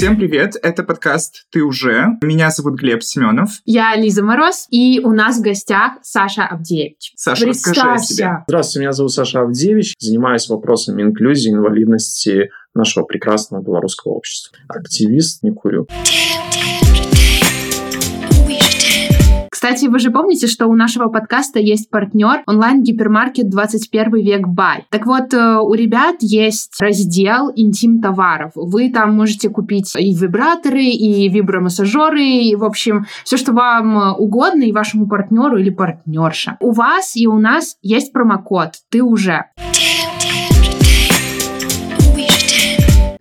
Всем привет, это подкаст «Ты уже». Меня зовут Глеб Семенов. Я Лиза Мороз, и у нас в гостях Саша Абдеевич. Саша, расскажи о себе. Здравствуйте, меня зовут Саша Авдеевич. Занимаюсь вопросами инклюзии, инвалидности нашего прекрасного белорусского общества. Активист, не курю. Кстати, вы же помните, что у нашего подкаста есть партнер онлайн-гипермаркет 21 век Бай. Так вот, э, у ребят есть раздел интим товаров. Вы там можете купить и вибраторы, и вибромассажеры, и, в общем, все, что вам угодно, и вашему партнеру или партнерше. У вас и у нас есть промокод «Ты уже».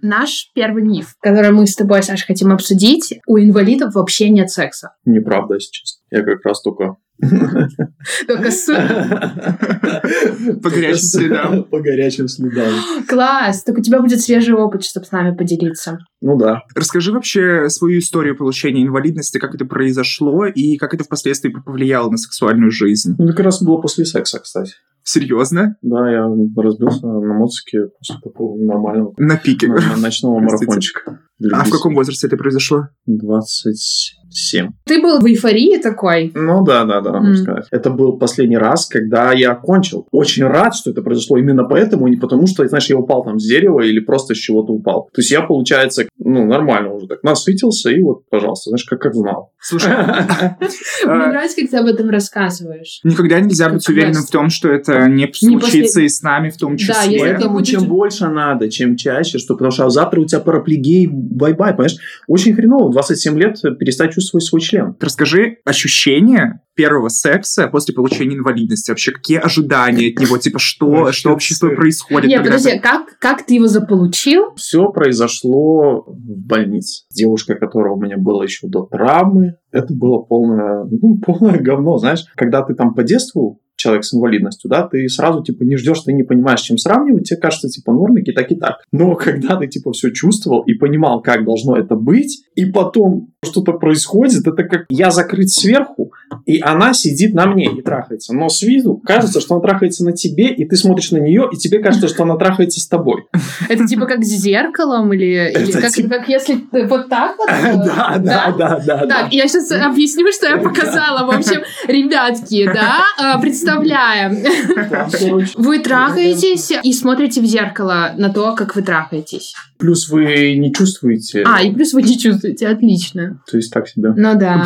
Наш первый миф, который мы с тобой, Саша, хотим обсудить, у инвалидов вообще нет секса. Неправда, если честно. Я как раз только... Только с... По горячим следам. По горячим следам. Класс! Так у тебя будет свежий опыт, чтобы с нами поделиться. Ну да. Расскажи вообще свою историю получения инвалидности, как это произошло и как это впоследствии повлияло на сексуальную жизнь. Ну, как раз было после секса, кстати. Серьезно? Да, я разбился на мотоцикле после такого нормального На пике. на- на ночного марафончика. А в каком возрасте это произошло? 27. Ты был в эйфории такой? Ну да, да, да, можно сказать. Это был последний раз, когда я кончил. Очень рад, что это произошло именно поэтому, не потому что, знаешь, я упал там с дерева или просто с чего-то упал. То есть я, получается, ну, нормально уже так насытился и вот, пожалуйста, знаешь, как, как знал. Слушай, Мне э, нравится, как ты об этом рассказываешь. никогда нельзя быть уверенным в том, что это не случится и с нами в том числе. Поэтому чем больше надо, чем чаще, что потому что завтра у тебя параплегия, bye-bye, понимаешь? Очень хреново в 27 лет перестать чувствовать свой член. Расскажи ощущения первого секса после получения инвалидности. Вообще, какие ожидания от него? Типа, что, Вообще что вообще с тобой сыр. происходит? Не, когда подожди, ты- как, как ты его заполучил? Все произошло в больнице. Девушка, которая у меня была еще до травмы, это было полное, ну, полное говно, знаешь. Когда ты там по детству человек с инвалидностью, да, ты сразу, типа, не ждешь, ты не понимаешь, чем сравнивать, тебе кажется, типа, нормики так и так. Но когда ты, типа, все чувствовал и понимал, как должно это быть, и потом что-то происходит, это как я закрыт сверху, и она сидит на мне и трахается. Но с виду кажется, что она трахается на тебе, и ты смотришь на нее, и тебе кажется, что она трахается с тобой. Это типа как с зеркалом или, как, как если вот так вот? э, Да, да, да, да. Так, я сейчас объясню, что я показала. В общем, ребятки, да, э, представляем. Вы трахаетесь и смотрите в зеркало на то, как вы трахаетесь. Плюс вы не чувствуете, А, и плюс вы не чувствуете, отлично. то есть так себя. Ну да.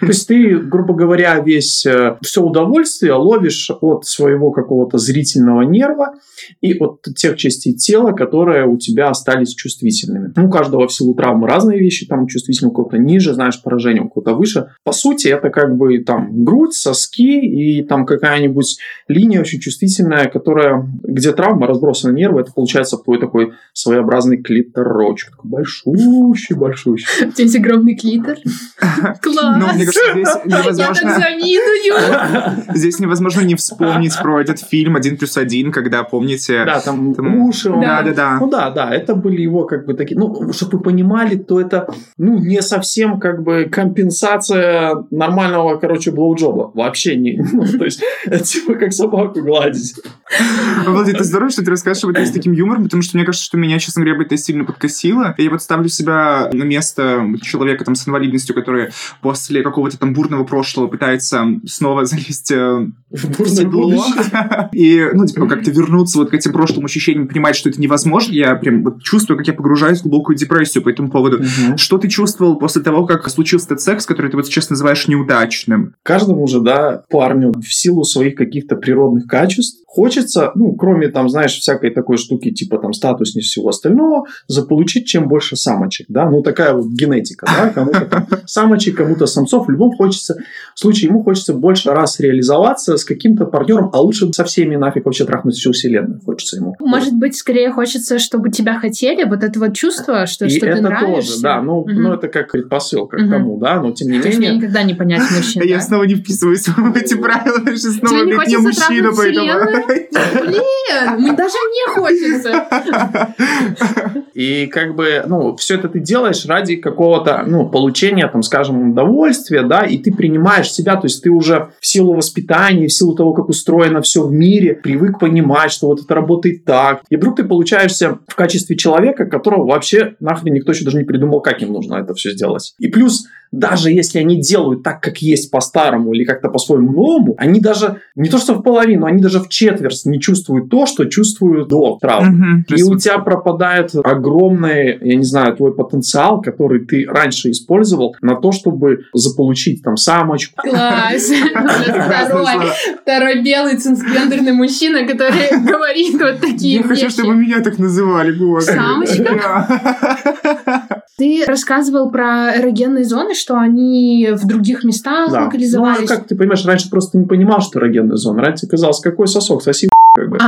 То есть ты, грубо говоря, весь все удовольствие ловишь от своего какого-то зрительного нерва и от тех частей тела, которые у тебя остались чувствительными. Ну, у каждого в силу травмы разные вещи, там чувствительно у кого-то ниже, знаешь, поражение у кого-то выше. По сути, это как бы там грудь, соски и там какая-нибудь линия очень чувствительная, которая, где травма, разбросаны нервы, это получается твой такой своеобразный клиторочек. Такой большущий, большущий. У тебя есть огромный клитор. Класс. Ну, мне кажется, здесь Я так невозможно, завидую. здесь невозможно не вспомнить про этот фильм «Один плюс один», когда, помните... Да, там Там- уши. он- Да. Да-да-да. Ну да, да, это были его как бы такие, ну, чтобы вы понимали, то это, ну, не совсем как бы компенсация нормального, короче, блоуджоба. Вообще не, ну, то есть, это типа как собаку гладить. Обалдеть, это здорово, что ты расскажешь об этом с таким юмором, потому что мне кажется, что меня, честно говоря, бы это сильно подкосило. Я вот ставлю себя на место человека там с инвалидностью, который после какого-то там бурного прошлого пытается снова залезть э, В бурное. И, ну, типа, как-то вернуться вот к этим прошлым ощущениям, понимать, что это невозможно. Я прям вот чувствую, как я погружаюсь в глубокую депрессию по этому поводу. Мгм. Что ты чувствовал после того, как случился этот секс, который ты вот сейчас называешь неудачным? Каждому же, да, парню в силу своих каких-то природных качеств хочется, ну, кроме там, знаешь, всякой такой штуки, типа там статусности и всего остального, заполучить чем больше самочек, да, ну, такая вот генетика, да, кому-то там самочек, кому-то самцов, в любом хочется, в случае ему хочется больше раз реализоваться с каким-то партнером, а лучше со всеми нафиг вообще трахнуть всю вселенную, хочется ему. Может быть, скорее хочется, чтобы тебя хотели, вот это вот чувство, что, И что ты это нравишься. тоже, да, ну, Мгм. ну, это как предпосылка к Мгм. тому, да, но тем не есть мне менее... никогда не понять мужчин, Я снова не вписываюсь в эти правила, я снова, Тебе не мужчина, поэтому... Блин, мне даже не хочется. И как бы, ну, все это ты делаешь ради какого-то, ну, получения, там, скажем, удовольствия, да, и ты принимаешь себя, то есть ты уже в силу воспитания, в силу того, как устроено все в мире, привык понимать, что вот это работает так. И вдруг ты получаешься в качестве человека, которого вообще нахрен никто еще даже не придумал, как им нужно это все сделать. И плюс даже если они делают так, как есть по-старому или как-то по-своему новому, они даже не то что в половину, они даже в четверть не чувствуют то, что чувствуют до травмы. Угу, и у тебя пропадает огромный, я не знаю, твой потенциал, который ты раньше использовал на то, чтобы заполучить там самочку. Класс! Второй белый цисгендерный мужчина, который говорит вот такие Я хочу, чтобы меня так называли. Самочка? Ты рассказывал про эрогенные зоны, что они в других местах да. локализовались. Ну, а как ты понимаешь, раньше просто не понимал, что эрогенная зона. Раньше казалось, какой сосок, соси как бы.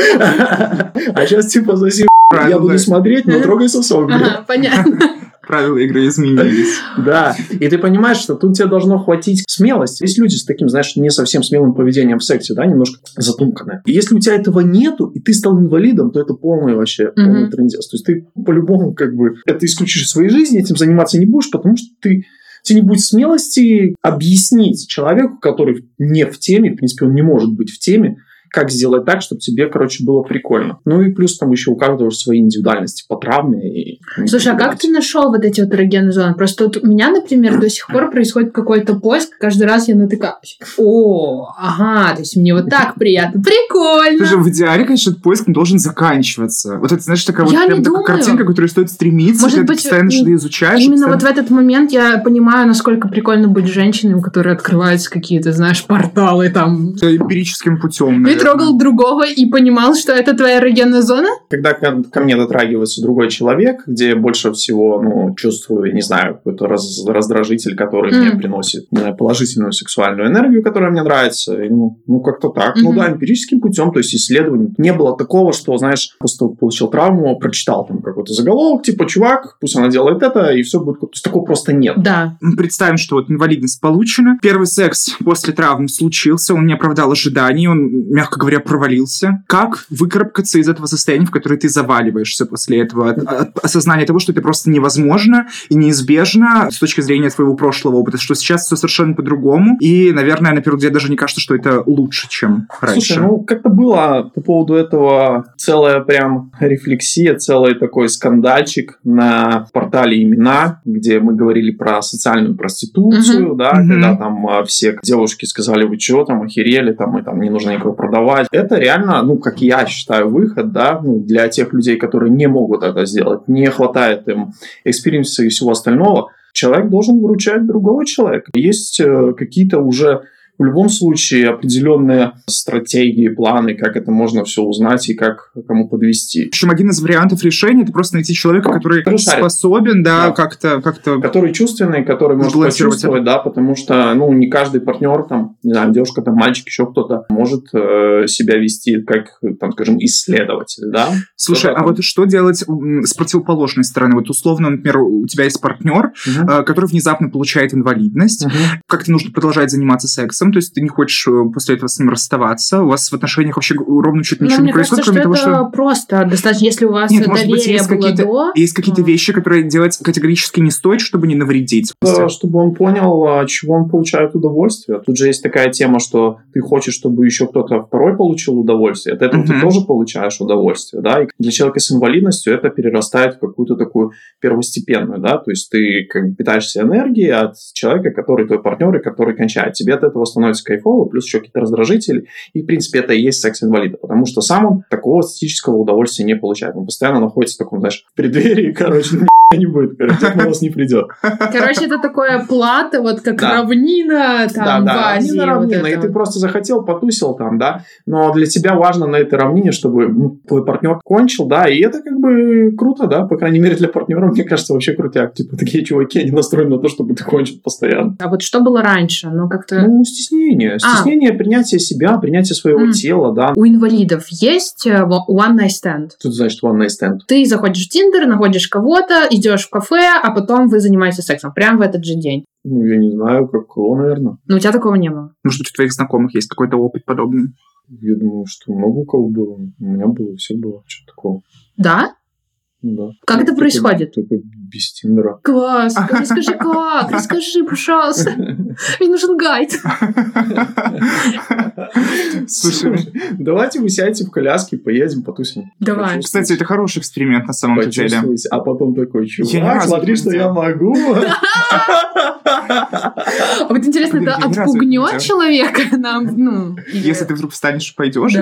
А, сейчас типа соси я буду смотреть, но трогай сосок. Понятно правила игры изменились. Да, и ты понимаешь, что тут тебе должно хватить смелости. Есть люди с таким, знаешь, не совсем смелым поведением в сексе, да, немножко затумканное. И если у тебя этого нету, и ты стал инвалидом, то это полный вообще, полный трендец. То есть ты по-любому как бы это исключишь из своей жизни, этим заниматься не будешь, потому что ты тебе не будет смелости объяснить человеку, который не в теме, в принципе, он не может быть в теме, как сделать так, чтобы тебе, короче, было прикольно. Ну и плюс там еще у каждого свои индивидуальности по травме. И Слушай, а как ты нашел вот эти вот эрогенные зоны? Просто вот у меня, например, до сих пор происходит какой-то поиск, каждый раз я натыкаюсь. О, ага, то есть мне вот так приятно. Прикольно! Слушай, в идеале, конечно, этот поиск должен заканчиваться. Вот это, знаешь, такая я вот прям такая картинка, которую стоит стремиться, Может ты быть, постоянно что-то изучаешь. Именно постоянно... вот в этот момент я понимаю, насколько прикольно быть женщиной, у которой открываются какие-то, знаешь, порталы там. Эмпирическим путем, наверное трогал другого и понимал, что это твоя эрогенная зона? Когда ко, ко мне дотрагивается другой человек, где я больше всего ну, чувствую, не знаю, какой-то раз, раздражитель, который mm. мне приносит положительную сексуальную энергию, которая мне нравится, и, ну, ну как-то так. Mm-hmm. Ну да, эмпирическим путем, то есть исследованием. Не было такого, что, знаешь, просто получил травму, прочитал там какой-то заголовок, типа, чувак, пусть она делает это, и все будет... То есть такого просто нет. Да. Представим, что вот инвалидность получена, первый секс после травмы случился, он не оправдал ожиданий, он, мягко говоря, провалился. Как выкарабкаться из этого состояния, в которое ты заваливаешься после этого? От, от осознания того, что это просто невозможно и неизбежно с точки зрения твоего прошлого опыта, что сейчас все совершенно по-другому. И, наверное, на первый взгляд даже не кажется, что это лучше, чем раньше. Слушай, ну как-то было по поводу этого целая прям рефлексия, целый такой скандальчик на портале «Имена», где мы говорили про социальную проституцию, uh-huh. да, uh-huh. когда там а, все девушки сказали, вы что, там, охерели, там, и там не нужно никого продавать это реально, ну, как я считаю, выход, да, ну, для тех людей, которые не могут это сделать, не хватает им experience а и всего остального, человек должен выручать другого человека. Есть э, какие-то уже в любом случае определенные стратегии, планы, как это можно все узнать и как кому подвести. В общем, один из вариантов решения это просто найти человека, который, который способен, да, да. как-то, как-то. Который чувственный, который может почувствовать, да, потому что, ну, не каждый партнер, там, не знаю, девушка, там, мальчик, еще кто-то может э, себя вести как, там, скажем, исследователь, да. Слушай, а вот что делать с противоположной стороны? Вот условно, например, у тебя есть партнер, угу. э, который внезапно получает инвалидность, угу. как то нужно продолжать заниматься сексом, то есть ты не хочешь э, после этого с ним расставаться, у вас в отношениях вообще ровно чуть ничего ну, не происходит, кажется, кроме что того, что... просто достаточно, если у вас Нет, доверие может быть, есть было какие-то, до... Есть какие-то вещи, которые делать категорически не стоит, чтобы не навредить. Да, чтобы он понял, от чего он получает удовольствие. Тут же есть такая тема, что ты хочешь, чтобы еще кто-то второй получил удовольствие, от этого uh-huh. ты тоже получаешь удовольствие, да, и для человека с инвалидностью это перерастает в какую-то такую первостепенную, да, то есть ты как бы питаешься энергией от человека, который твой партнер и который кончает. Тебе от этого становится кайфово, плюс еще какие-то раздражители. И, в принципе, это и есть секс инвалида, потому что сам он такого эстетического удовольствия не получает. Он постоянно находится в таком, знаешь, в преддверии, короче, не будет, короче, на вас не придет. Короче, это такое плата, вот как да. равнина там да, да, в Азии. Равнина, равнина, вот и ты просто захотел, потусил там, да, но для тебя важно на этой равнине, чтобы ну, твой партнер кончил, да, и это как бы круто, да, по крайней мере для партнера, мне кажется, вообще крутяк. Типа, такие чуваки, они настроены на то, чтобы ты кончил постоянно. А вот что было раньше? Ну, как-то... Ну, стеснение. Стеснение, а. принятие себя, принятие своего mm. тела, да. У инвалидов есть э, one night stand? Что значит one night stand? Ты заходишь в Тиндер, находишь кого-то, идешь в кафе, а потом вы занимаетесь сексом прямо в этот же день. Ну, я не знаю, как кого, наверное. Но у тебя такого не было? Может быть, у твоих знакомых есть какой-то опыт подобный? Я думаю, что много у кого было. У меня было, все было. Что такого? Да? Да. Как это Только- происходит? Только без Тиндера. Класс! Расскажи как, расскажи, пожалуйста. Мне нужен гайд. Слушай, Давайте вы сядете в коляске, поедем, потусим. Давай. Кстати, это хороший эксперимент на самом деле. А потом такой, чувак, смотри, что я могу. А вот интересно, это отпугнет не человека нам, ну... Если ты вдруг встанешь и пойдешь,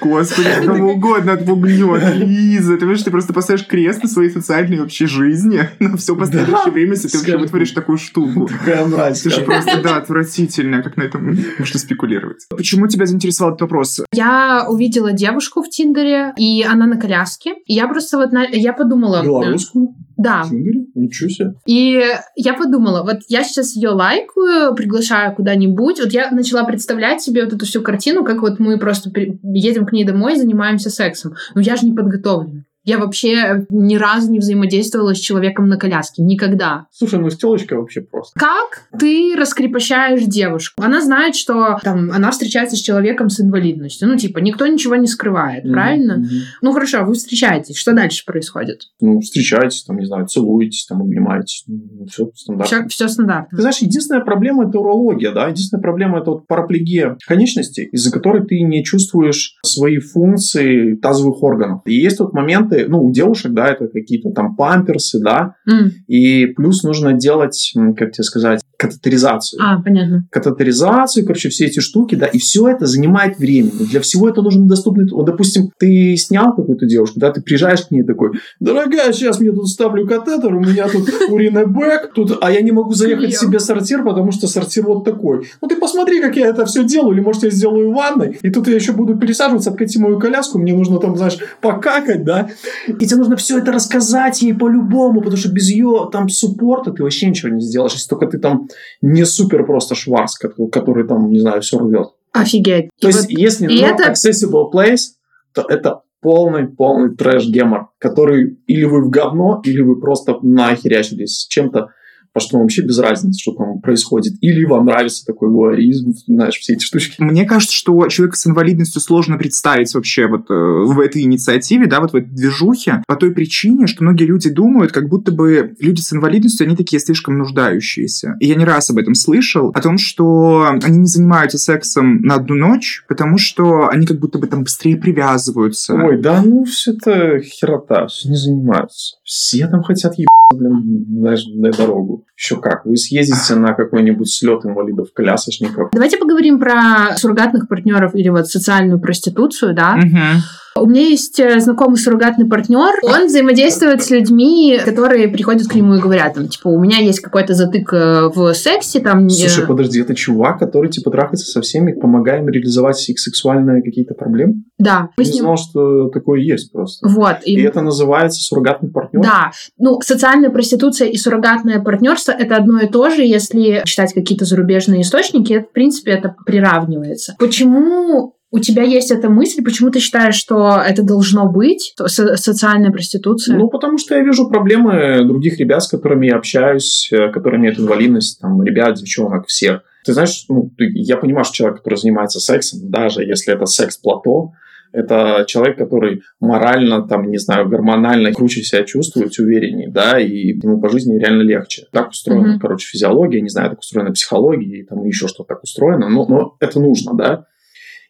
господи, кого угодно отпугнет. Лиза, ты понимаешь, ты просто поставишь крест на своей социальной вообще жизни на все последующее время, если ты вообще вытворишь такую штуку. Какая мразь. Это же просто, да, отвратительно, как на этом можно спекулировать. Почему тебя заинтересовал этот вопрос? Я увидела девушку в Тиндере, и она на коляске. И я просто вот, на- я подумала... э, Белорусскую? Да. Тиндере? Ничего себе. И я подумала, вот я сейчас ее лайкаю, приглашаю куда-нибудь. Вот я начала представлять себе вот эту всю картину, как вот мы просто при- едем к ней домой и занимаемся сексом. Но я же не подготовлена. Я вообще ни разу не взаимодействовала с человеком на коляске. Никогда. Слушай, ну с телочкой вообще просто. Как ты раскрепощаешь девушку? Она знает, что там она встречается с человеком с инвалидностью. Ну, типа, никто ничего не скрывает, правильно? Мгм. Ну, хорошо, вы встречаетесь. Что дальше происходит? Ну, встречаетесь, там, не знаю, целуетесь, там, обнимаетесь. Ну, все стандартно. Все, стандартно. Ты знаешь, единственная проблема это урология, да, единственная проблема это вот параплегия конечностей, из-за которой ты не чувствуешь свои функции тазовых органов. И есть вот моменты, ну, у девушек, да, это какие-то там памперсы, да, М. и плюс нужно делать, как тебе сказать, катетеризацию. А, понятно. Катетеризацию, короче, все эти штуки, да, и все это занимает время. Для всего это нужен доступный... Вот, допустим, ты снял какую-то девушку, да, ты приезжаешь к ней такой, дорогая, сейчас мне тут ставлю катетер, у меня тут уринобэк, тут, а я не могу заехать себе сортир, потому что сортир вот такой. Ну ты посмотри, как я это все делаю, или может я сделаю в ванной, и тут я еще буду пересаживаться, откати мою коляску, мне нужно там, знаешь, покакать, да, и тебе нужно все это рассказать ей по-любому, потому что без ее там суппорта ты вообще ничего не сделаешь, если только ты там не супер просто шварц, который, который там, не знаю, все рвет. Офигеть. То И есть, вот- если и not это- accessible place, то это полный-полный трэш-гемор, который или вы в говно, или вы просто нахерячились с чем-то, потому что вам вообще без разницы, что там происходит. Или вам нравится такой вуаризм, знаешь, все эти штучки. Мне кажется, что человека с инвалидностью сложно представить вообще вот э, в этой инициативе, да, вот в этой движухе, по той причине, что многие люди думают, как будто бы люди с инвалидностью, они такие слишком нуждающиеся. И я не раз об этом слышал, о том, что они не занимаются сексом на одну ночь, потому что они как будто бы там быстрее привязываются. Ой, да ну все это херота, все не занимаются. Все там хотят ебаться, блин, знаешь, на дорогу. Еще как, вы съездите на какой-нибудь слет инвалидов-колясочников, Давайте поговорим про суррогатных партнеров или вот социальную проституцию, да. Мгм. У меня есть э, знакомый суррогатный партнер. Он взаимодействует с людьми, которые приходят к нему и говорят, там, типа, у меня есть какой-то затык э, в сексе, там... э, Слушай, подожди, это чувак, который типа трахается со всеми, помогая им реализовать их сексуальные какие-то проблемы? Да, Я не ним... знал, что такое есть просто. Вот. и- И это называется суррогатный партнер? Да, ну, социальная проституция и суррогатное партнерство это одно и то же, если читать какие-то зарубежные источники, это, в принципе, это приравнивается. Почему у тебя есть эта мысль, почему ты считаешь, что это должно быть, со- социальная проституция? Ну, потому что я вижу проблемы других ребят, с которыми я общаюсь, э, которые имеют инвалидность, там, ребят, девчонок, всех. Ты знаешь, ну, ты- я понимаю, что человек, который занимается сексом, даже если это секс-плато, это человек, который морально, там, не знаю, гормонально круче себя чувствует, увереннее, да, и ему по жизни реально легче. Так устроена, Мгм. короче, физиология, не знаю, так устроена психология, и там еще что-то так устроено, но, но это нужно, да.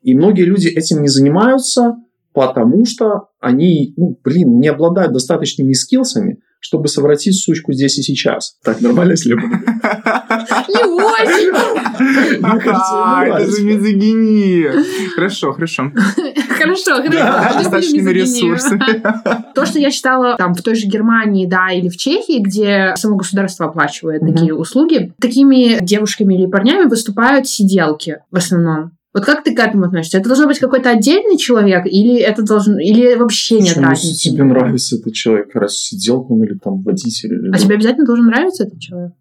И многие люди этим не занимаются, потому что они, ну, блин, не обладают достаточными скиллсами, чтобы совратить сучку здесь и сейчас. Так, нормально, если я буду? Это же мизогиния. Хорошо, хорошо. Хорошо, хорошо. Достаточными ресурсами. То, что я читала там в той же Германии, да, или в Чехии, где само государство оплачивает такие услуги, такими девушками или парнями выступают сиделки в основном. Вот как ты к этому относишься? Это должен быть какой-то отдельный человек, или это должен, или вообще нет Слушай, ну, разницы? Если тебе нравится этот человек, раз сиделка он или там водитель. Или... А тебе обязательно должен нравиться этот человек?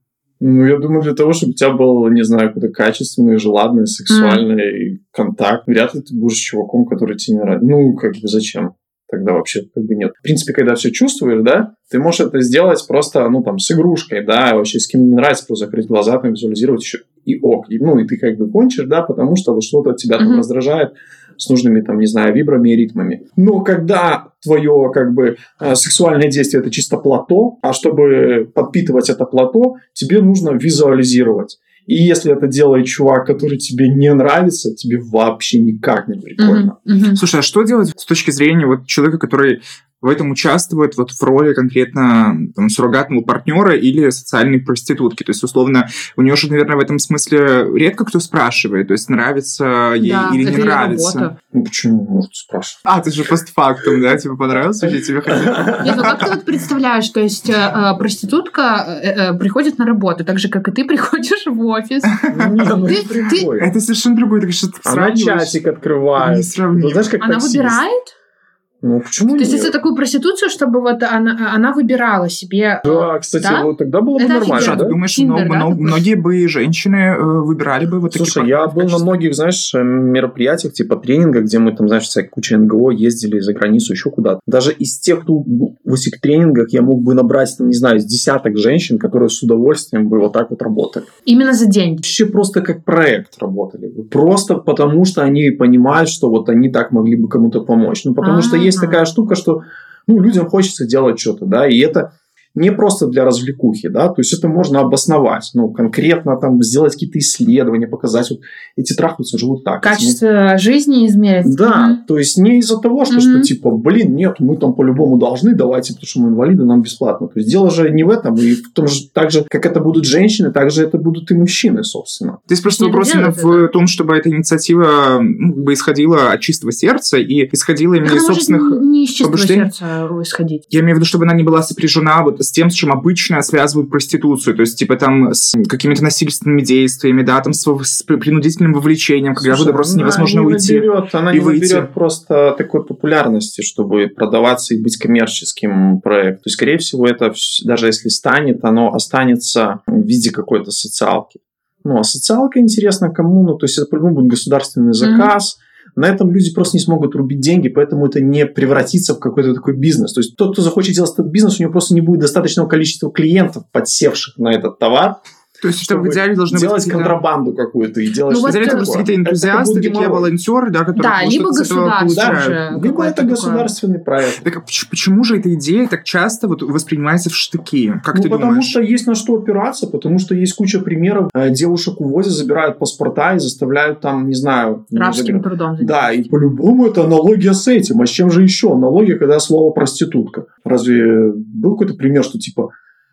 Ну, я думаю, для того, чтобы у тебя был, не знаю, какой-то качественный, желанный, сексуальный контакт, вряд ли ты будешь чуваком, который тебе не нравится. Ну, как бы зачем? Тогда вообще как бы нет. В принципе, когда все чувствуешь, да, ты можешь это сделать просто, ну, там, с игрушкой, да, вообще с кем не нравится, просто закрыть глаза, там, визуализировать еще и ок. И, ну, и ты как бы кончишь, да, потому что вот что-то тебя там Мгм. раздражает, с нужными, там, не знаю, вибрами и ритмами. Но когда твое, как бы, э, сексуальное действие это чисто плато, а чтобы подпитывать это плато, тебе нужно визуализировать. И если это делает чувак, который тебе не нравится, тебе вообще никак не прикольно. Мгм, мгм. Слушай, а что делать с точки зрения вот человека, который в этом участвует вот в роли конкретно там, суррогатного партнера или социальной проститутки. То есть, условно, у нее же, наверное, в этом смысле редко кто спрашивает, то есть нравится ей Да, или это не нравится. работа. Ну почему, может, спрашивать? А, ты же постфактум, да? Тебе понравился? Или тебе хотелось? Нет, ну как ты вот представляешь, то есть э, э, проститутка э, приходит на работу, так же, как и ты приходишь в офис. Ну это совершенно другое, так что ты Она чатик открывает. Знаешь, как Она выбирает? Ну, почему То есть нет? это такую проституцию, чтобы вот она, она выбирала себе... Да, кстати, Да? вот тогда было бы Это нормально, Слушай, а офигенно. ты да? думаешь, Тиндер, много- да, много- такой? многие бы женщины э, выбирали бы вот Слушай, я партнеров в был на многих, знаешь, э, мероприятиях, типа тренингах, где мы там, знаешь, всякая куча НГО ездили за границу, еще куда-то. Даже из тех, кто в этих тренингах, я мог бы набрать, там, не знаю, из десяток женщин, которые с удовольствием бы вот так вот работали. Именно за деньги. Вообще просто как проект работали. бы. Просто потому, что они понимают, что вот они так могли бы кому-то помочь. Ну, потому что есть такая штука, что ну, людям хочется делать что-то, да, и это не просто для развлекухи, да, то есть это можно обосновать, ну, конкретно там сделать какие-то исследования, показать, вот эти трахаются, живут так. эти Качество жизни измерить. да, то есть не из-за того, что, Мгм. что типа, блин, нет, мы там по-любому должны, давайте, потому что мы инвалиды, нам бесплатно. То есть дело же не в этом, и в том же, так же, как это будут женщины, так же это будут и мужчины, собственно. Просто Не вопрос именно в том, чтобы эта инициатива ну, как бы исходила от чистого сердца и исходила именно Она из собственных... не из чистого побуждений. сердца исходить. Я имею в виду, чтобы она не была сопряжена вот с тем, с чем обычно связывают проституцию. То есть, типа, там, с какими-то насильственными действиями, да, там, с, с принудительным вовлечением, когда Слушай, просто она невозможно не уйти. Наберет, она и не выйти. наберет просто такой популярности, чтобы продаваться и быть коммерческим проектом. То есть, скорее всего, это даже если станет, оно останется в виде какой-то социалки. Ну, а социалка интересна кому? Ну, то есть, это по-любому будет государственный заказ. На этом люди просто не смогут рубить деньги, поэтому это не превратится в какой-то такой бизнес. То есть тот, кто захочет делать этот бизнес, у него просто не будет достаточного количества клиентов, подсевших на этот товар, То есть, это в чтобы идеале должны делать быть... контрабанду какую-то и делать Ну, В вот это просто какие-то энтузиасты, такие волонтеры, да, которые Да, либо государство получают. же. Либо это такое. государственный проект. Так а поч- почему же эта идея так часто вот воспринимается в штыки? Как ну, ты потому думаешь? что есть на что опираться, потому что есть куча примеров. Э, Девушек увозят, забирают паспорта и заставляют там, не знаю... Рабским трудом. Да, и по-любому это аналогия с этим. А с чем же еще? Аналогия, когда слово проститутка. Разве был какой-то пример, что типа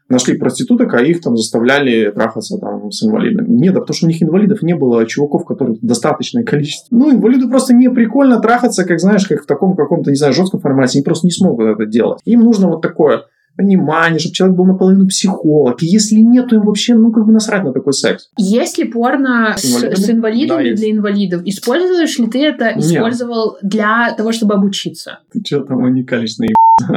нашли проституток, а их там заставляли трахаться там с инвалидами? Нет, да потому что у них инвалидов не было, а чуваков, которых достаточное количество. Ну, инвалиду просто не прикольно трахаться, как знаешь, как в таком каком-то, не знаю, жестком формате. Они просто не смогут это делать. Им нужно вот такое понимание, чтобы человек был наполовину психолог. И если нет, то им вообще, ну, как бы насрать на такой секс. Есть ли порно С с, инвалидами? с инвалидами Да, есть. для инвалидов? Используешь ли ты это, Нет. использовал для того, чтобы обучиться? Ты что там уникалишь на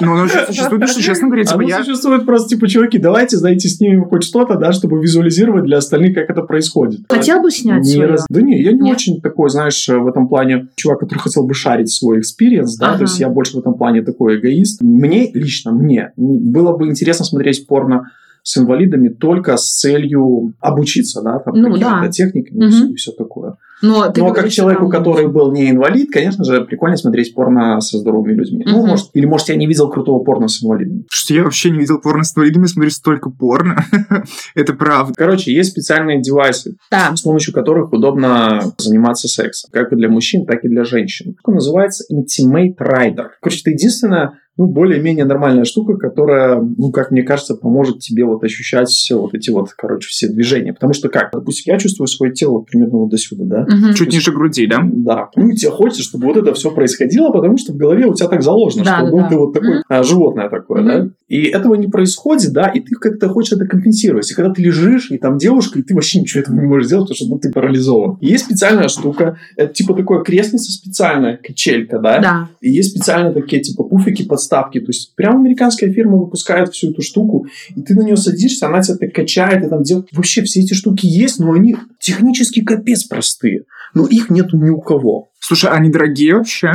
Ну, оно существует, если честно говоря, типа, Оно я... существует просто, типа, чуваки, давайте, знаете, снимем хоть что-то, да, чтобы визуализировать для остальных, как это происходит. Хотел бы снять Не свое? раз- Да не, я не Нет? очень такой, знаешь, в этом плане чувак, который хотел бы шарить свой experience, да, Ага. то есть я больше в этом плане такой эгоист. Мне, лично мне, было бы интересно смотреть порно с инвалидами только с целью обучиться, да, там, Ну, да. техникам Мгм. и, всё, и все такое. Но, ты Но как человеку, там- который был не инвалид, конечно же, прикольно смотреть порно со здоровыми людьми. Ну, Мгм. может, или, может, я не видел крутого порно с инвалидами. Что я вообще не видел порно с инвалидами, смотрю столько порно. Это правда. Короче, есть специальные девайсы, Да. с помощью которых удобно заниматься сексом. Как и для мужчин, так и для женщин. Он называется Intimate Rider. Короче, это единственная, ну, более-менее нормальная штука, которая, ну, как мне кажется, поможет тебе вот ощущать все вот эти вот, короче, все движения. Потому что как? Допустим, я чувствую свое тело примерно вот до сюда, да? Мгм. Чуть ниже груди, да? Да. Ну, и тебе хочется, чтобы вот это все происходило, потому что в голове у тебя так заложено, Да, что да, да. ты вот такой Мгм. а, животное такое, Мгм. да? И этого не происходит, да, и ты как-то хочешь это компенсировать. И когда ты лежишь, и там девушка, и ты вообще ничего этого не можешь сделать, потому что ну, ты парализован. И есть специальная штука, это типа такое креслица специальная, качелька, да? Да. И есть специально такие типа пуфики, подставки. То есть прямо американская фирма выпускает всю эту штуку, и ты на нее садишься, она тебя так качает, и там делает... Вообще все эти штуки есть, но они технически капец простые. Но их нету ни у кого. Слушай, они дорогие вообще?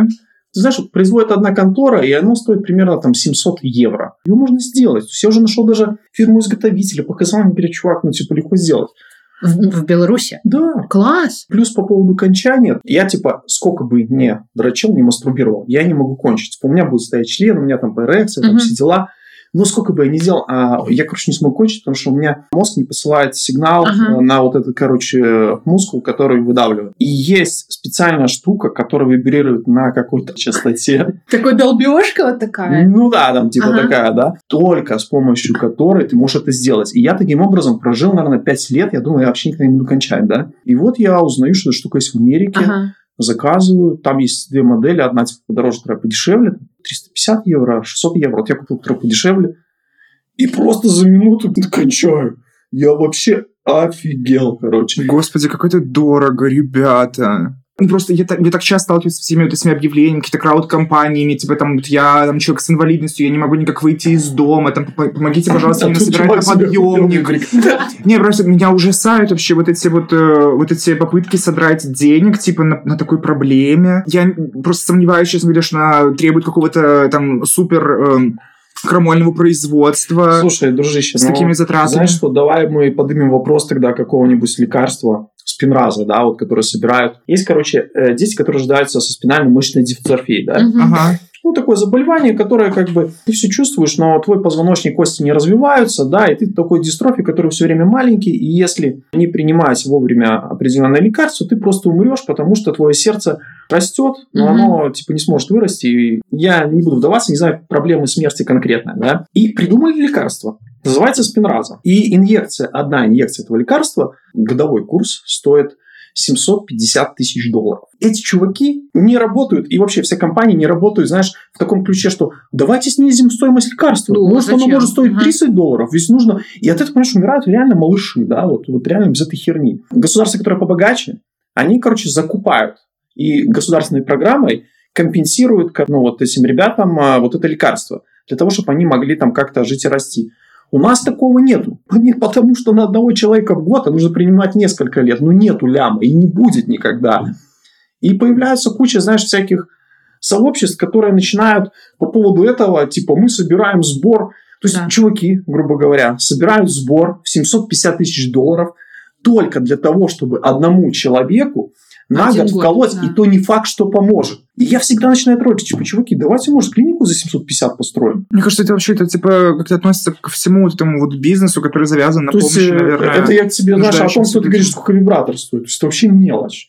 Ты знаешь, вот производит одна контора, и оно стоит примерно там 700 евро. Его можно сделать. То есть я уже нашел даже фирму-изготовителя, показал мне, говорит, чувак, ну типа легко сделать. В, в Беларуси? Да. Класс! Плюс по поводу кончания, я типа сколько бы не дрочил, не мастурбировал, я не могу кончить. У меня будет стоять член, у меня там эрекция, там Мгм. все дела. Но сколько бы я ни делал, а, я, короче, не смог кончить, потому что у меня мозг не посылает сигнал Ага. э, на вот этот, короче, мускул, который выдавливает. И есть специальная штука, которая вибрирует на какой-то частоте. Такой долбежка вот такая. Ну да, там типа Ага. такая, да. Только с помощью которой ты можешь это сделать. И я таким образом прожил, наверное, 5 лет. Я думаю, я вообще никогда не буду кончать, да. И вот я узнаю, что эта штука есть в Америке. Ага. Заказываю. Там есть две модели. Одна типа подороже, вторая подешевле. 350 евро, 600 евро. Вот я купил вторую подешевле. И просто за минуту кончаю. Я вообще офигел, короче. Господи, как это дорого, ребята. Ну, просто я так, я так часто сталкиваюсь с всеми вот этими объявлениями, какие-то крауд-компаниями, типа там, вот я там человек с инвалидностью, я не могу никак выйти из дома, там, пом- помогите, пожалуйста, мне тут собирать чувак на подъемник. Не, просто меня ужасают вообще вот эти вот, э, вот эти попытки содрать денег, типа, на, на такой проблеме. Я просто сомневаюсь, честно говоря, что она требует какого-то там супер эм, крамольного производства Слушай, дружище, с ну, такими затратами. Знаешь что, давай мы поднимем вопрос тогда какого-нибудь лекарства спинраза, да, вот, которые собирают. Есть, короче, э, дети, которые рождаются со спинально-мышечной дистрофией, да. Мгм. Ага. Ну, такое заболевание, которое как бы ты все чувствуешь, но твой позвоночник кости не развиваются, да, и ты такой дистрофик, который все время маленький, и если не принимать вовремя определенное лекарство, ты просто умрешь, потому что твое сердце растет, но Мгм. оно типа не сможет вырасти. И я не буду вдаваться, не знаю проблемы смерти конкретно, да. И придумали лекарство. Называется спинраза. И инъекция, одна инъекция этого лекарства, годовой курс стоит 750 тысяч долларов. Эти чуваки не работают, и вообще все компании не работают, знаешь, в таком ключе, что давайте снизим стоимость лекарства. Ну, может, оно зачем? может стоить Ага. 30 долларов, ведь нужно... И от этого, понимаешь, умирают реально малыши, да, вот, вот реально без этой херни. Государства, которые побогаче, они, короче, закупают. И государственной программой компенсируют ну, вот этим ребятам а, вот это лекарство, для того, чтобы они могли там как-то жить и расти. У нас такого нету. Не потому, что на одного человека в год а нужно принимать несколько лет. Ну, нету ляма, и не будет никогда. И появляется куча, знаешь, всяких сообществ, которые начинают по поводу этого, типа, мы собираем сбор. То есть, Да. чуваки, грубо говоря, собирают сбор в 750 тысяч долларов только для того, чтобы одному человеку на Один год год, вколоть, да. и то не факт, что поможет. И я всегда начинаю троллить, типа, чуваки, давайте, может, клинику за 750 построим. Мне кажется, это вообще это типа как-то относится ко всему вот этому вот бизнесу, который завязан на То есть, помощи, э, наверное. это я к тебе, знаешь, о том, что ты говоришь, сколько вибратор стоит. То есть, это вообще мелочь.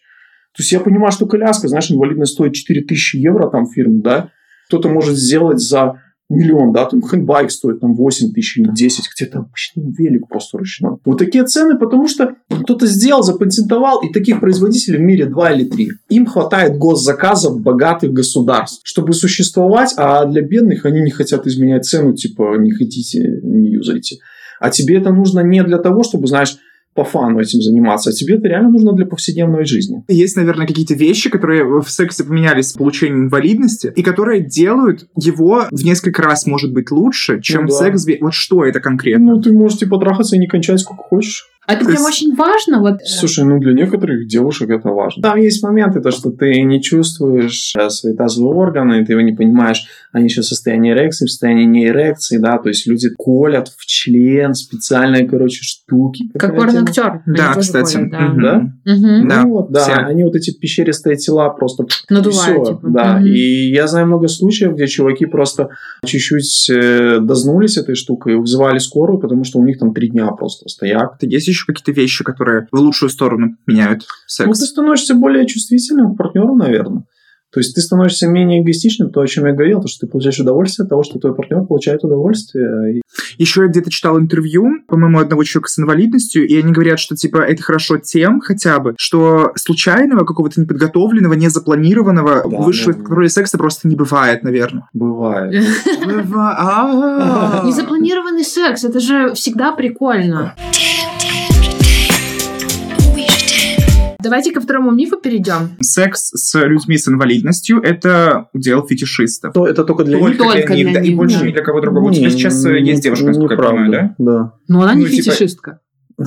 То есть, я понимаю, что коляска, знаешь, инвалидная стоит 4000 евро там в фирме, да? Кто-то может сделать за миллион, да, там хендбайк стоит там 8 тысяч или 10, где-то обычный велик просто ручной. Вот такие цены, потому что кто-то сделал, запатентовал, и таких производителей в мире 2 или 3. Им хватает госзаказов богатых государств, чтобы существовать, а для бедных они не хотят изменять цену, типа, не хотите, не юзайте. А тебе это нужно не для того, чтобы, знаешь, по фану этим заниматься, а тебе это реально нужно для повседневной жизни. Есть, наверное, какие-то вещи, которые в сексе поменялись с получением инвалидности, и которые делают его в несколько раз, может быть, лучше, чем Ну да. секс. Вот что это конкретно? Ну, ты можешь, типа, трахаться и не кончать сколько хочешь. А это То прям очень важно. Вот, э, Слушай, ну для некоторых девушек это важно. Там есть моменты, то, что ты не чувствуешь э, свои тазовые органы, ты его не понимаешь, они еще в состоянии эрекции, в состоянии неэрекции, да, то есть люди колят в член специальные, короче, штуки. как порноактер. Они Да, кстати. ходят, да. Да? Мгм. Да, Ну вот, да, все. они вот эти пещеристые тела просто Надувают, всё, типа. да. Мгм. И я знаю много случаев, где чуваки просто чуть-чуть э, дознулись этой штукой, вызывали скорую, потому что у них там три дня просто стояк. Есть еще какие-то вещи, которые в лучшую сторону меняют Ну, ты секс? становишься более чувствительным к партнеру, наверное. То есть ты становишься менее эгоистичным, то, о чем я говорил, то, что ты получаешь удовольствие от того, что твой партнер получает удовольствие. Еще я где-то читал интервью, по-моему, одного человека с инвалидностью, и они говорят, что, типа, это хорошо тем, хотя бы, что случайного, какого-то неподготовленного, незапланированного Да, высшего да. роли секса просто не бывает, наверное. бывает. А. Незапланированный секс, это же всегда прикольно. Давайте ко второму мифу перейдем. Секс с людьми с инвалидностью – это удел фетишистов. То это только для них. Только, Только для них, для да, и больше да. ни для кого другого. У тебя Не, сейчас э, не- есть девушка, насколько я понимаю, да? Но она не Ну, типа- фетишистка.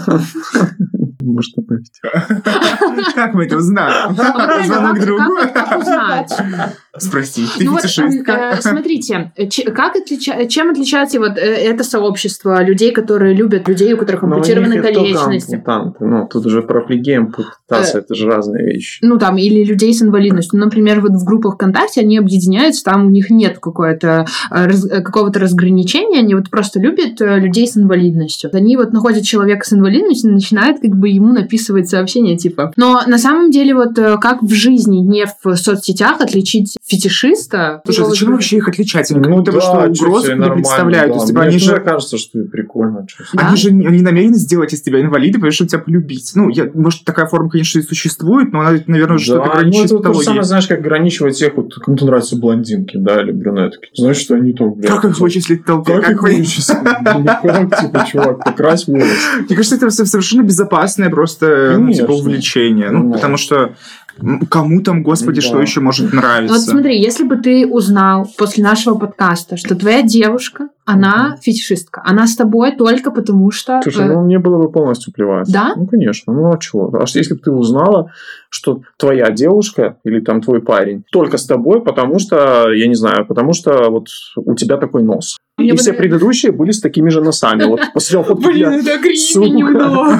Может, добавить. Как мы это узнаем? Звонок как- другу. как узнать? Спросить. Ты Ну вот, э, смотрите, как отлича- чем отличается вот э, это сообщество людей, которые любят людей, у которых ампутированы конечности? ампутанты. Ну, тут уже про плеге ампутация, это же разные вещи. Ну, там, или людей с инвалидностью. Например, вот в группах ВКонтакте они объединяются, там у них нет какое-то, э, раз- э, какого-то разграничения, они вот просто любят э, людей с инвалидностью. Они вот находят человека с инвалидностью и начинают как бы ему написывать сообщения типа. Но на самом деле вот э, как в жизни, не в соцсетях, отличить фетишиста... Слушай, а зачем вообще их отличать? Они как Ну будто бы да, что тебе не представляют. То да. есть, типа, Мне они же... кажется, что и прикольно. Да? Они же не не намерены сделать из тебя инвалида, потому что тебя полюбить. Ну, я, может, такая форма, конечно, и существует, но она, наверное, что-то Да, ну граничит с это то же патологией. самое, знаешь, как ограничивать всех, вот кому-то нравятся блондинки, да, или брюнетки. Знаешь, что они там, блядь, Как их вычислить в толпе? Как их вы- вычислить? Ну, Как, типа, чувак, покрась волосы. Мне кажется, это со- совершенно безопасное просто ну, типа, увлечение. Ну, Ну. потому что кому там, господи, Да. что еще может Ну, Вот нравиться? смотри, если бы ты узнал после нашего подкаста, что твоя девушка, она фетишистка, она с тобой только потому что... Слушай, э, ну мне было бы полностью плевать. Да? Ну, конечно. Ну, а чего? А что, если бы ты узнала, что твоя девушка или там твой парень только с тобой, потому что, я не знаю, потому что вот у тебя такой нос. Мне И бы все нравится. предыдущие были с такими же носами. Вот посмотрел фотку, Блин, я- это сука. немного.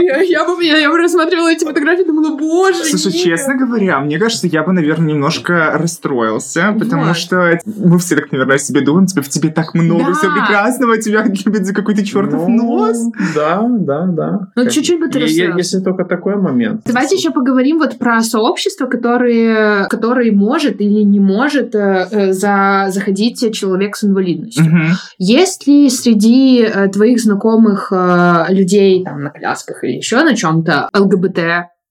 Я, я бы я, я бы рассматривала эти фотографии и думала, боже, Слушай, нет. честно говоря, мне кажется, я бы, наверное, немножко расстроился, потому Вот. что мы все так, наверное, себе думаем, тебе в тебе так много Да. всего прекрасного, тебя любят за какой-то чертов Ну, нос. Да, да, да. Ну, Как- чуть-чуть бы ты расстроился. Если только такой момент. Давайте еще поговорим вот про сообщество, которые, которые может или не может э, э, за, заходить человек с инвалидностью. Мгм. Есть ли среди э, твоих знакомых э, людей там на колясках или еще на чем-то ЛГБТ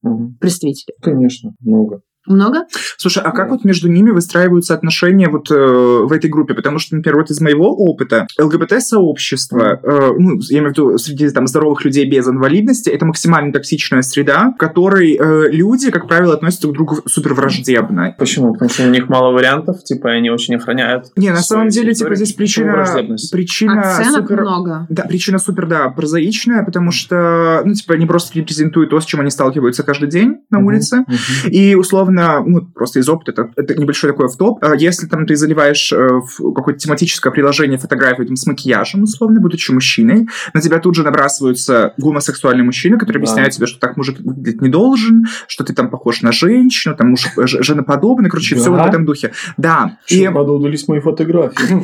Мгм. представители? Конечно, много. Много? Слушай, а как вот между ними выстраиваются отношения вот э, в этой группе? Потому что, например, вот из моего опыта ЛГБТ-сообщество, э, ну, я имею в виду среди там здоровых людей без инвалидности, это максимально токсичная среда, в которой э, люди, как правило, относятся друг к другу супер враждебно. Почему? Потому что у них мало вариантов, типа, они очень охраняют. Не, на самом деле, типа, здесь причина, причина Оценок супер... много. Да, причина супер, да, прозаичная, потому что, ну, типа, они просто репрезентуют то, с чем они сталкиваются каждый день на улице. И условно, ну, просто из опыта, это, это небольшой такой автоп. А Если там ты заливаешь э, в какое-то тематическое приложение фотографию там, с макияжем, условно, будучи мужчиной, на тебя тут же набрасываются гомосексуальные мужчины, которые Да. объясняют тебе, что так мужик выглядеть не должен, что ты там похож на женщину, там муж ж- женоподобный, короче, Да? все вот в этом духе. Да. И Что, удались мои фотографии.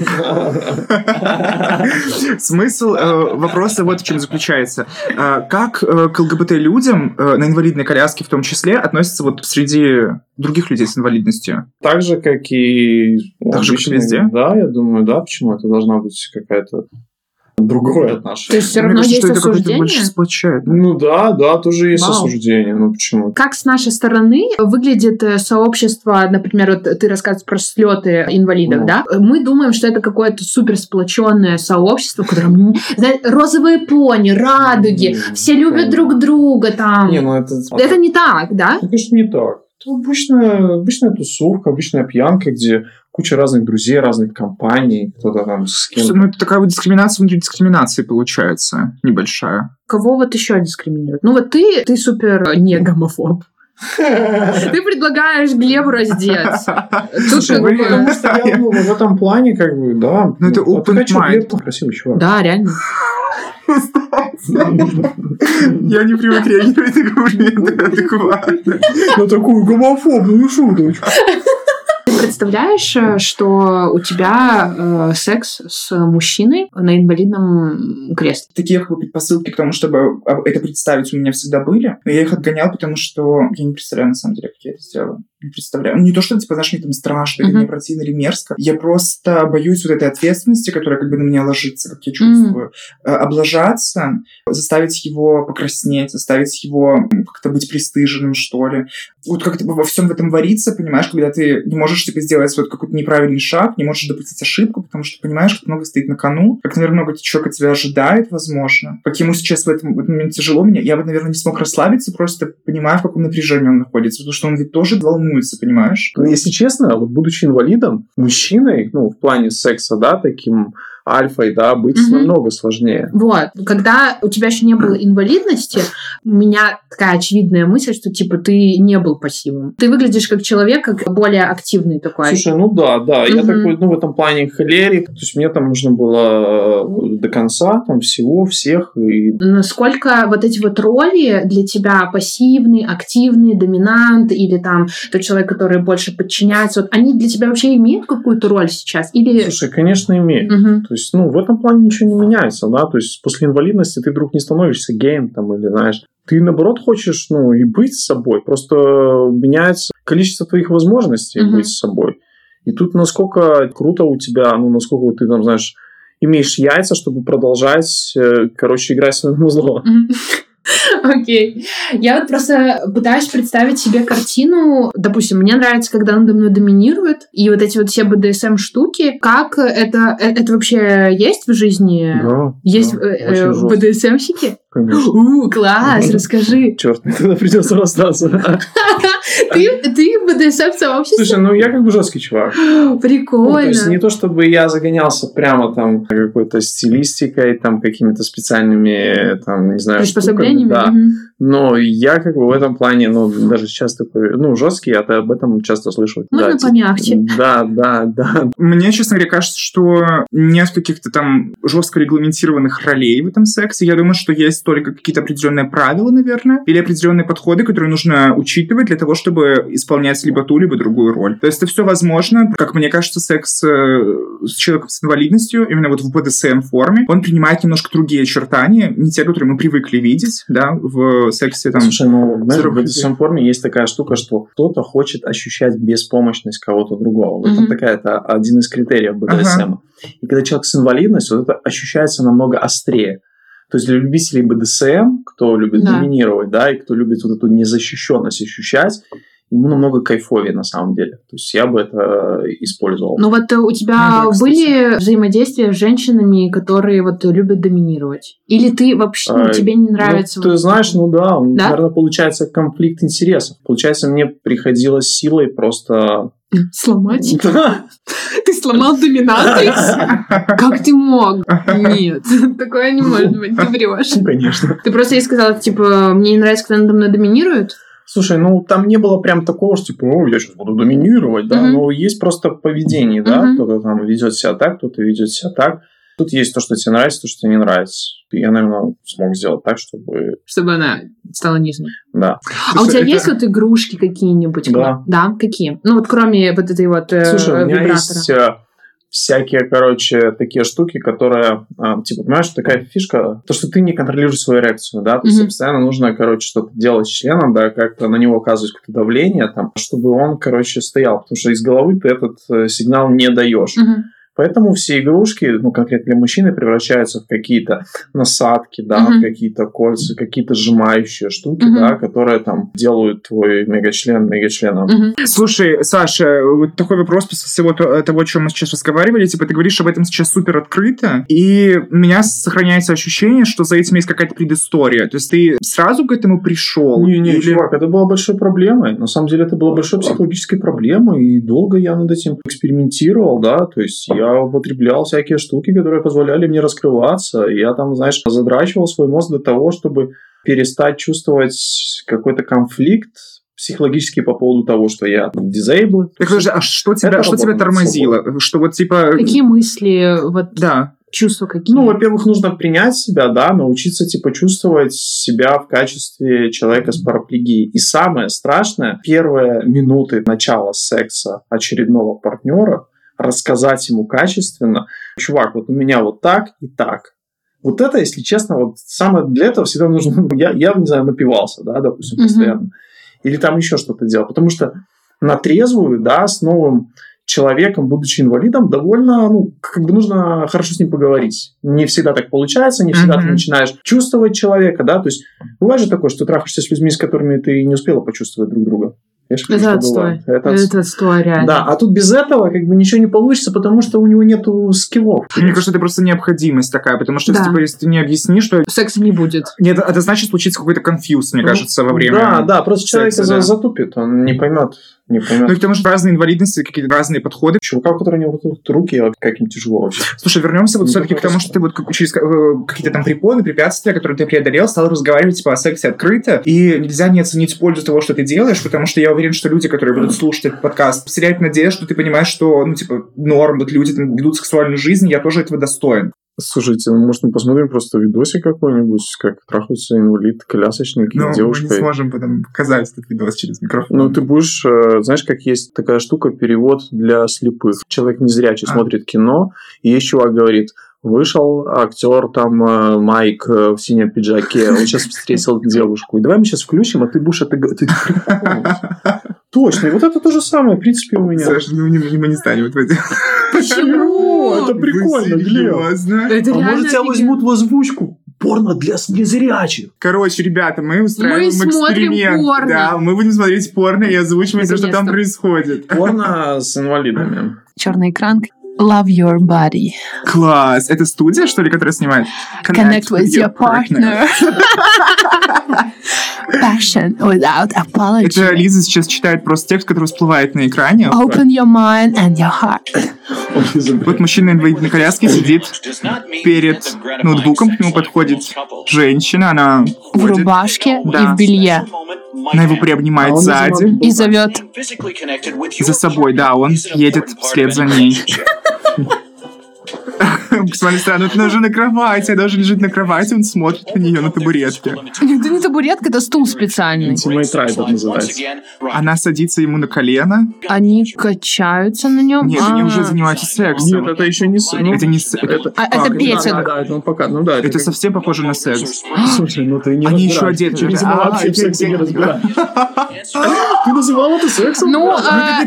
смысл э, вопроса вот в чем заключается. Э, Как э, к ЛГБТ-людям э, на инвалидной коляске в том числе относятся вот среди других людей с инвалидностью? Так же, как и... ну, Так же, как везде? Да, я думаю, да. Почему? Это должна быть какая-то другое То отношение. есть все Мне равно кажется, есть что это осуждение? сплочает. Ну да, да, тоже есть Вау. осуждение. Ну почему? Как с нашей стороны выглядит э, сообщество, например, вот ты рассказываешь про слеты инвалидов, Ну. да? Мы думаем, что это какое-то супер сплоченное сообщество, м, знаете, розовые пони, радуги, М, все любят друг друга там. Не, ну это... Это не так, да? Ну, конечно, не так. Это обычная, обычная тусовка, обычная пьянка, где куча разных друзей, разных компаний, кто-то там с кем Ну, это такая вот дискриминация внутри дискриминации получается, небольшая. Кого вот еще дискриминируют? Ну вот ты, ты супер не гомофоб. Ты предлагаешь Глебу раздеться. Тут Слушай, ну, потому что я ну, в этом плане, как бы, да. Ну, это а open mind. Красивый чувак. Да, реально. Я не привык реагировать на комплименты адекватно. Ну, такую гомофобную шуточку. Ты представляешь, э, что у тебя э, секс с мужчиной на инвалидном кресле? Такие как бы предпосылки к тому, чтобы а, это представить, у меня всегда были. Но я их отгонял, потому что я не представляю, на самом деле, как я это сделаю. Не представляю. Ну, не то, что, типа, знаешь, мне там страшно, или Мгм. мне противно, или мерзко. Я просто боюсь вот этой ответственности, которая как бы на меня ложится, как я чувствую. Э, Облажаться, заставить его покраснеть, заставить его как-то быть пристыженным, что ли. Вот как-то во всем в этом вариться, понимаешь, когда ты не можешь, типа, сделать вот какой-то неправильный шаг, не можешь допустить ошибку, потому что понимаешь, как много стоит на кону, как, наверное, много человек от тебя ожидает, возможно. Как ему сейчас в этом, в этом моменте тяжело меня, я бы, наверное, не смог расслабиться, просто понимая, в каком напряжении он находится, потому что он ведь тоже волнуется, понимаешь? Ну, если честно, вот будучи инвалидом, мужчиной, ну, в плане секса, да, таким альфой, да, быть Мгм. намного сложнее. Вот, когда у тебя еще не было инвалидности, у меня такая очевидная мысль, что типа ты не был пассивным. Ты выглядишь как человек, как более активный такой. Слушай, ну да, да, я Мгм. такой, ну, в этом плане холерик, то есть мне там нужно было э, до конца, там, всего, всех, и Насколько вот эти вот роли для тебя пассивный, активный, доминант или там тот человек, который больше подчиняется, вот они для тебя вообще имеют какую-то роль сейчас? Или... Слушай, конечно, имеет. Мгм. То есть, ну, в этом плане ничего не меняется, да, то есть после инвалидности ты вдруг не становишься геем, там, или, знаешь, ты, наоборот, хочешь, ну, и быть собой, просто меняется количество твоих возможностей Мгм. быть собой. И тут насколько круто у тебя, ну, насколько ты, там, знаешь, имеешь яйца, чтобы продолжать, э, короче, играть своим узлом. Мгм. Окей. Я вот просто пытаюсь представить себе картину. Допустим, мне нравится, когда надо мной доминирует, и вот эти вот все BDSM штуки. Как это, э, это вообще есть в жизни? Да, Есть да, э, э, BDSM-щики? Конечно. У, класс, расскажи. Черт, мне тогда придется расстаться. Ты, ты в BDSM-сообществе? Слушай, ну я как бы жесткий чувак. Ну, то есть Прикольно. не то, чтобы я загонялся прямо там какой-то стилистикой, там какими-то специальными, там, не знаю, Приспособлениями? штуками, да. Мгм. Но я как бы в этом плане, ну, даже сейчас такой, ну, жесткий, а ты об этом часто слышу. Можно да, типа, помягче? Да, да, да. Мне, честно говоря, кажется, что нет каких-то там жестко регламентированных ролей в этом сексе. Я думаю, что есть только какие-то определенные правила, наверное, или определенные подходы, которые нужно учитывать для того, чтобы исполнять либо ту, либо другую роль. То есть это все возможно. Как мне кажется, секс э, с человеком с инвалидностью, именно вот в BDSM-форме, он принимает немножко другие очертания, не те, которые мы привыкли видеть, да, в сексе там. Слушай, ну, знаешь, в BDSM форме есть такая штука, что кто-то хочет ощущать беспомощность кого-то другого. Вот это такая, это один из критериев BDSM. И когда человек с инвалидностью, вот это ощущается намного острее. То есть для любителей BDSM, кто любит Да. доминировать, да, и кто любит вот эту незащищенность ощущать, ему намного кайфовее на самом деле. То есть я бы это использовал. Ну вот э, у тебя Ну да, кстати. были взаимодействия с женщинами, которые вот любят доминировать? Или ты вообще, ну, А, тебе не нравится? Ну, ты вот- знаешь, ну да, Да? наверное, получается конфликт интересов. Получается, мне приходилось силой просто... Сломать? Да. Ты сломал доминатрикс? Как ты мог? Нет, такое не может быть, ты врешь. Ну, конечно. Ты просто ей сказала, типа, мне не нравится, когда надо мной доминируют? Слушай, ну там не было прям такого, что типа, о, я сейчас буду доминировать, да, Мгм. но есть просто поведение, да, Мгм. кто-то там ведет себя так, кто-то ведет себя так. Тут есть то, что тебе нравится, то, что тебе не нравится. Я, наверное, смог сделать так, чтобы, Чтобы она стала низкой. да. А у тебя это- есть вот игрушки какие-нибудь? Да. Да, какие? Ну вот кроме вот этой вот э, Слушай, у меня вибратора. есть э, всякие, короче, такие штуки, которые, а, типа, понимаешь, такая фишка, то, что ты не контролируешь свою реакцию, да, то есть Мгм. постоянно нужно, короче, что-то делать с членом, да, как-то на него оказывать какое-то давление, там, чтобы он, короче, стоял, потому что из головы ты этот э, сигнал не даешь. Мгм. Поэтому все игрушки, ну, конкретно для мужчины, превращаются в какие-то насадки, да, в какие-то кольца, какие-то сжимающие штуки, Мгм. да, которые там делают твой мегачлен мегачленом. Мгм. Слушай, Саша, вот такой вопрос после всего то- того, о чем мы сейчас разговаривали. Типа, ты говоришь об этом сейчас супер открыто, и у меня сохраняется ощущение, что за этим есть какая-то предыстория. То есть ты сразу к этому пришел? Не-не, Или- чувак, это было большой проблемой. На самом деле это было большой психологической проблемой, и долго я над этим экспериментировал, да, то есть я употреблял всякие штуки, которые позволяли мне раскрываться, я там, знаешь, задрачивал свой мозг до того, чтобы перестать чувствовать какой-то конфликт психологически по поводу того, что я disabled. Так, подожди, а что тебя, Это что тебя тормозило? Что вот типа... Какие мысли, вот Да. чувства какие? Ну, во-первых, нужно принять себя, да, научиться, типа, чувствовать себя в качестве человека с параплегией. И самое страшное, первые минуты начала секса очередного партнера, рассказать ему качественно, чувак, вот у меня вот так и так. Вот это, если честно, вот самое для этого всегда нужно, я, я не знаю, напивался, да, допустим, Мгм. постоянно. Или там еще что-то делал. Потому что на трезвую, да, с новым человеком, будучи инвалидом, довольно, ну, как бы нужно хорошо с ним поговорить. Не всегда так получается, не всегда ты Мгм. начинаешь чувствовать человека, да, то есть бывает же такое, что трахаешься с людьми, с которыми ты не успела почувствовать друг друга. Как Это отстой. Это Это, отстой. реально. Да, а тут без этого как бы ничего не получится, потому что у него нету скиллов. Мне кажется, это просто необходимость такая, потому что, Да. типа, если ты не объяснишь, что... Секса не будет. Нет, это значит случится какой-то конфьюз, мне Ну, кажется, во время... Да, да, просто человек секса, за- да. затупит, он не поймет. Не помню. Ну, и к тому же разные инвалидности, какие-то разные подходы. Чувака, у которого не работают руки, а как им тяжело вообще. Слушай, вернемся вот Ну, все-таки к тому, что ты вот через э, какие-то там препоны, препятствия, которые ты преодолел, стал разговаривать типа о сексе открыто, и нельзя не оценить пользу того, что ты делаешь, потому что я уверен, что люди, которые будут слушать этот подкаст, вселяют надежду, что ты понимаешь, что, ну, типа, норм, вот люди там ведут сексуальную жизнь, я тоже этого достоин. Слушайте, ну, может, мы посмотрим просто видосик какой-нибудь, как трахаются инвалид, колясочник и Но девушка. мы не сможем потом показать этот видос через микрофон. Ну, ты будешь, э, знаешь, как есть такая штука, перевод для слепых. Человек незрячий А. смотрит кино, и есть чувак говорит, вышел актер там э, Майк э, в синем пиджаке, он сейчас встретил девушку. И давай мы сейчас включим, а ты будешь это. Ты. Точно, и вот это то же самое, в принципе, у меня. Саша, ну, не- не- мы не станем этого делать. Почему? Это прикольно, Глеб. А может, тебя возьмут в озвучку? Порно для незрячих. Короче, ребята, мы устраиваем Мы смотрим эксперимент. порно. Да, мы будем смотреть порно и озвучивать то, что там происходит. Порно с инвалидами. Черный экран. Love your body. Класс. Это студия, что ли, которая снимает? Connect with your partner. Passion without apology. Это Лиза сейчас читает просто текст, который всплывает на экране. Open your mind and your heart. Вот мужчина инвалид на коляске сидит перед ноутбуком, к нему подходит женщина, она В рубашке и Да. в белье. она его приобнимает А сзади. И зовет. За собой, да, он едет вслед за ней. Посмотри, странно, это уже на кровати, она уже лежит на кровати, он смотрит на нее на табуретке. Это не табуретка, это стул специальный. Ultimate Rider называется. Она садится ему на колено. Они качаются на нем. Нет, они уже занимаются сексом. Нет, это еще не... с- ну, Это не с- Это, А, да, петинг. Да, это он пока, ну да. Это совсем похоже на секс. Слушай, ну ты не Они еще одеты. Ты, видимо, А, вообще в сексе не. Ты называл это сексом? Ну, Ну, а,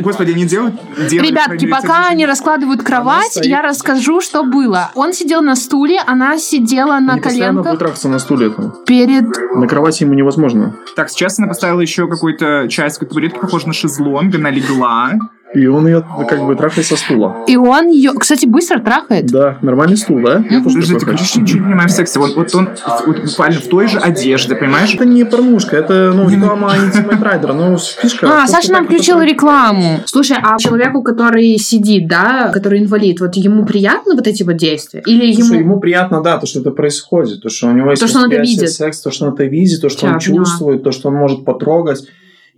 господи, они делают... Ребятки, пока они раскладывают кровать, я расскажу, что было. Он сидел на стуле, она сидела на Они постоянно будут коленках трахаться на стуле там. перед... На кровати ему невозможно. Так, сейчас она поставила еще какую-то часть табуретки, похожую на шезлонг, она легла. И он ее как бы трахает со стула. И он ее, кстати, быстро трахает. Да, нормальный стул, да? Я тоже короче, хочу. я ничего не понимаю в сексе. Вот, вот он вот буквально в той же одежде, понимаешь? Это не порнушка, это ну, реклама Ultimate Rider. Ну, фишка. А, Саша нам про- рекламу. Слушай, а человеку, который сидит, да, который инвалид, вот ему приятно вот эти вот действия? Или Слушай, ему... ему приятно, да, то, что это происходит, то, что у него есть То, что он это видит. секс, то, что он это видит, то, что он чувствует, то, что он может потрогать.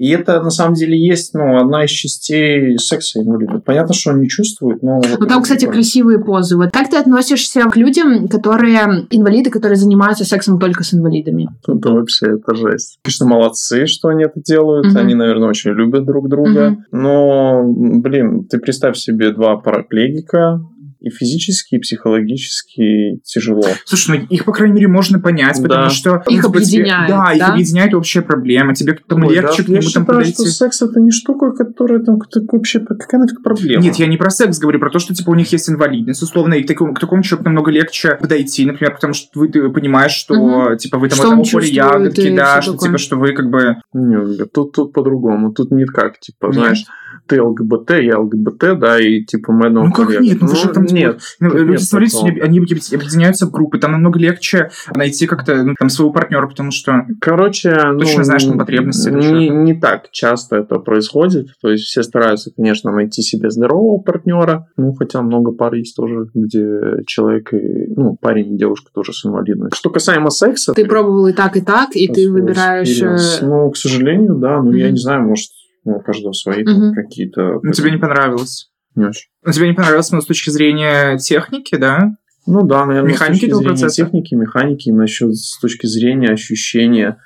И это, на самом деле, есть, ну, одна из частей секса инвалида. Понятно, что он не чувствует, но... вот Ну, там, кстати, прикольно. красивые позы. Вот как ты относишься к людям, которые инвалиды, которые занимаются сексом только с инвалидами? Это вообще, это жесть. Конечно, молодцы, что они это делают. Мгм. Они, наверное, очень любят друг друга. Мгм. Но, блин, ты представь себе два параплегика, и физически, и психологически тяжело. Слушай, ну их, по крайней мере, можно понять, Да. потому что... Их типа, тебе- объединяет, Да, их да? объединяет общая проблема. Тебе там Ой, легче да, к нему я там считаю, подойти. что секс это не штука, которая там вообще какая нафиг проблема. Нет, я не про секс говорю, про то, что типа у них есть инвалидность, условно, и к такому, к такому человеку намного легче подойти, например, потому что вы ты понимаешь, что Мгм. типа вы там Что поле чувствует ягодки, да, что такое. типа что вы как бы Не, тут, тут по-другому. Тут не как, типа, Нет? знаешь, ты ЛГБТ, я ЛГБТ, да, и типа мы Ну как нет? Ну вы же там, типа, нет. Ну, люди, нет смотрите, такого. они объединяются в группы, там намного легче найти как-то ну, там своего партнера, потому что Короче, Точно ну, знаешь, там потребности не, не так часто это происходит. То есть все стараются, конечно, найти себе здорового партнера. Ну, хотя много пар есть тоже, где человек, и, ну, парень и девушка тоже с инвалидностью. Что касаемо секса... Ты пробовал и так, и так, и ты выбираешь... experience. э, Ну, к сожалению, да. Ну, я Мгм. не знаю, может, ну, у каждого свои Мгм. какие-то... ну, тебе не понравилось. Не очень. Ну, тебе не понравилось ну, с точки зрения техники, да? Ну да, наверное, Механики с точки зрения процесса? техники, механики, насчет с точки зрения ощущения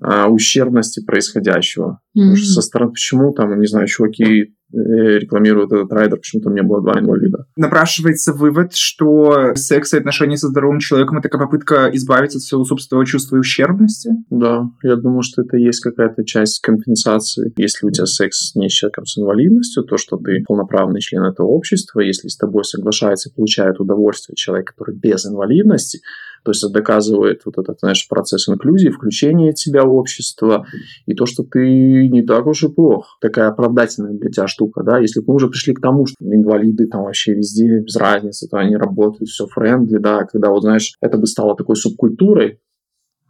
а, ущербности происходящего. Потому что со стороны, почему там, не знаю, чуваки э, рекламируют этот райдер, почему там не было два инвалида. Напрашивается вывод, что секс и отношения со здоровым человеком это попытка избавиться от своего собственного чувства ущербности. Да, я думаю, что это есть какая-то часть компенсации. Если у тебя секс не с человеком с инвалидностью, то, что ты полноправный член этого общества, если с тобой соглашается и получает удовольствие человек, который без инвалидности, то есть это доказывает вот этот, знаешь, процесс инклюзии, включения тебя в общество, и то, что ты не так уж и плох. Такая оправдательная для тебя штука, да. Если бы мы уже пришли к тому, что инвалиды там вообще везде, без разницы, то они работают, все френдли, да, когда вот, знаешь, это бы стало такой субкультурой,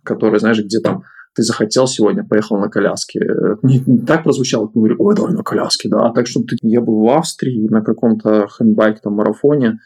которая, знаешь, где там ты захотел сегодня, поехал на коляске. Не, не так прозвучало, ты говоришь, ой, давай на коляске, да. А так, чтобы ты... Я был в Австрии на каком-то хендбайк там марафоне,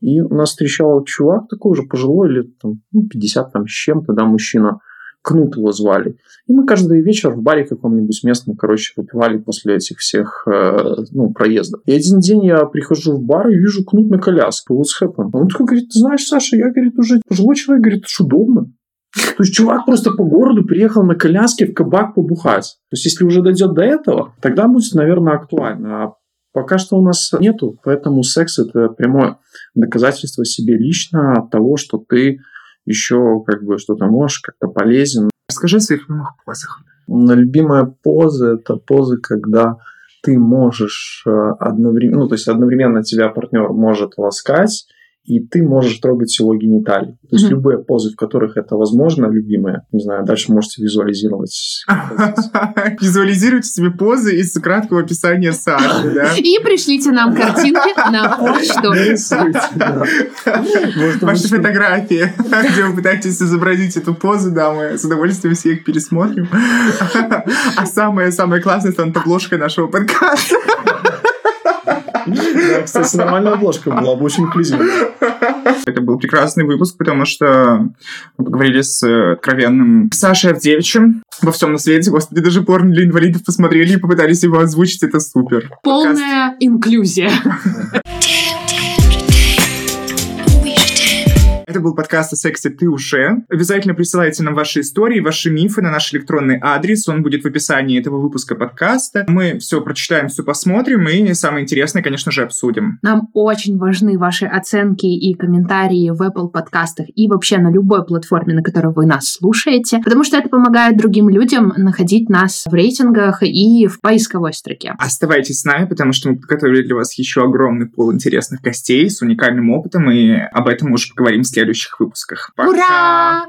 и у нас встречал чувак такой уже пожилой, лет там, 50 ну, там с чем-то, да, мужчина. Кнут его звали. И мы каждый вечер в баре каком-нибудь местном, короче, выпивали после этих всех э, ну, проездов. И один день я прихожу в бар и вижу Кнут на коляске. What's happened? Он такой говорит, ты знаешь, Саша, я, говорит, уже пожилой человек, говорит, это удобно. То есть чувак просто по городу приехал на коляске в кабак побухать. То есть если уже дойдет до этого, тогда будет, наверное, актуально. А пока что у нас нету, поэтому секс это прямое доказательство себе лично того, что ты еще как бы что-то можешь, как-то полезен. Расскажи о своих любимых позах. Любимая поза – это поза, когда ты можешь э, одновременно, ну, то есть одновременно тебя партнер может ласкать, и ты можешь трогать его гениталии. То есть mm-hmm. любые позы, в которых это возможно, любимые, не знаю, дальше можете визуализировать. Визуализируйте себе позы из краткого описания Саши, да? И пришлите нам картинки на почту. Ваши фотографии, где вы пытаетесь изобразить эту позу, да, мы с удовольствием все их пересмотрим. А самое-самое классное станет обложкой нашего подкаста. Да, кстати, нормальная обложка была бы очень инклюзивная. Это был прекрасный выпуск, потому что мы поговорили с откровенным Сашей Авдевичем во всем на свете. Господи, даже порно для инвалидов посмотрели и попытались его озвучить. Это супер. Полная инклюзия. Это был подкаст о сексе «Ты уже». Обязательно присылайте нам ваши истории, ваши мифы на наш электронный адрес. Он будет в описании этого выпуска подкаста. Мы все прочитаем, все посмотрим и самое интересное, конечно же, обсудим. Нам очень важны ваши оценки и комментарии в Apple подкастах и вообще на любой платформе, на которой вы нас слушаете, потому что это помогает другим людям находить нас в рейтингах и в поисковой строке. Оставайтесь с нами, потому что мы подготовили для вас еще огромный пол интересных гостей с уникальным опытом, и об этом мы уже поговорим в следующих выпусках. Пока! Ура!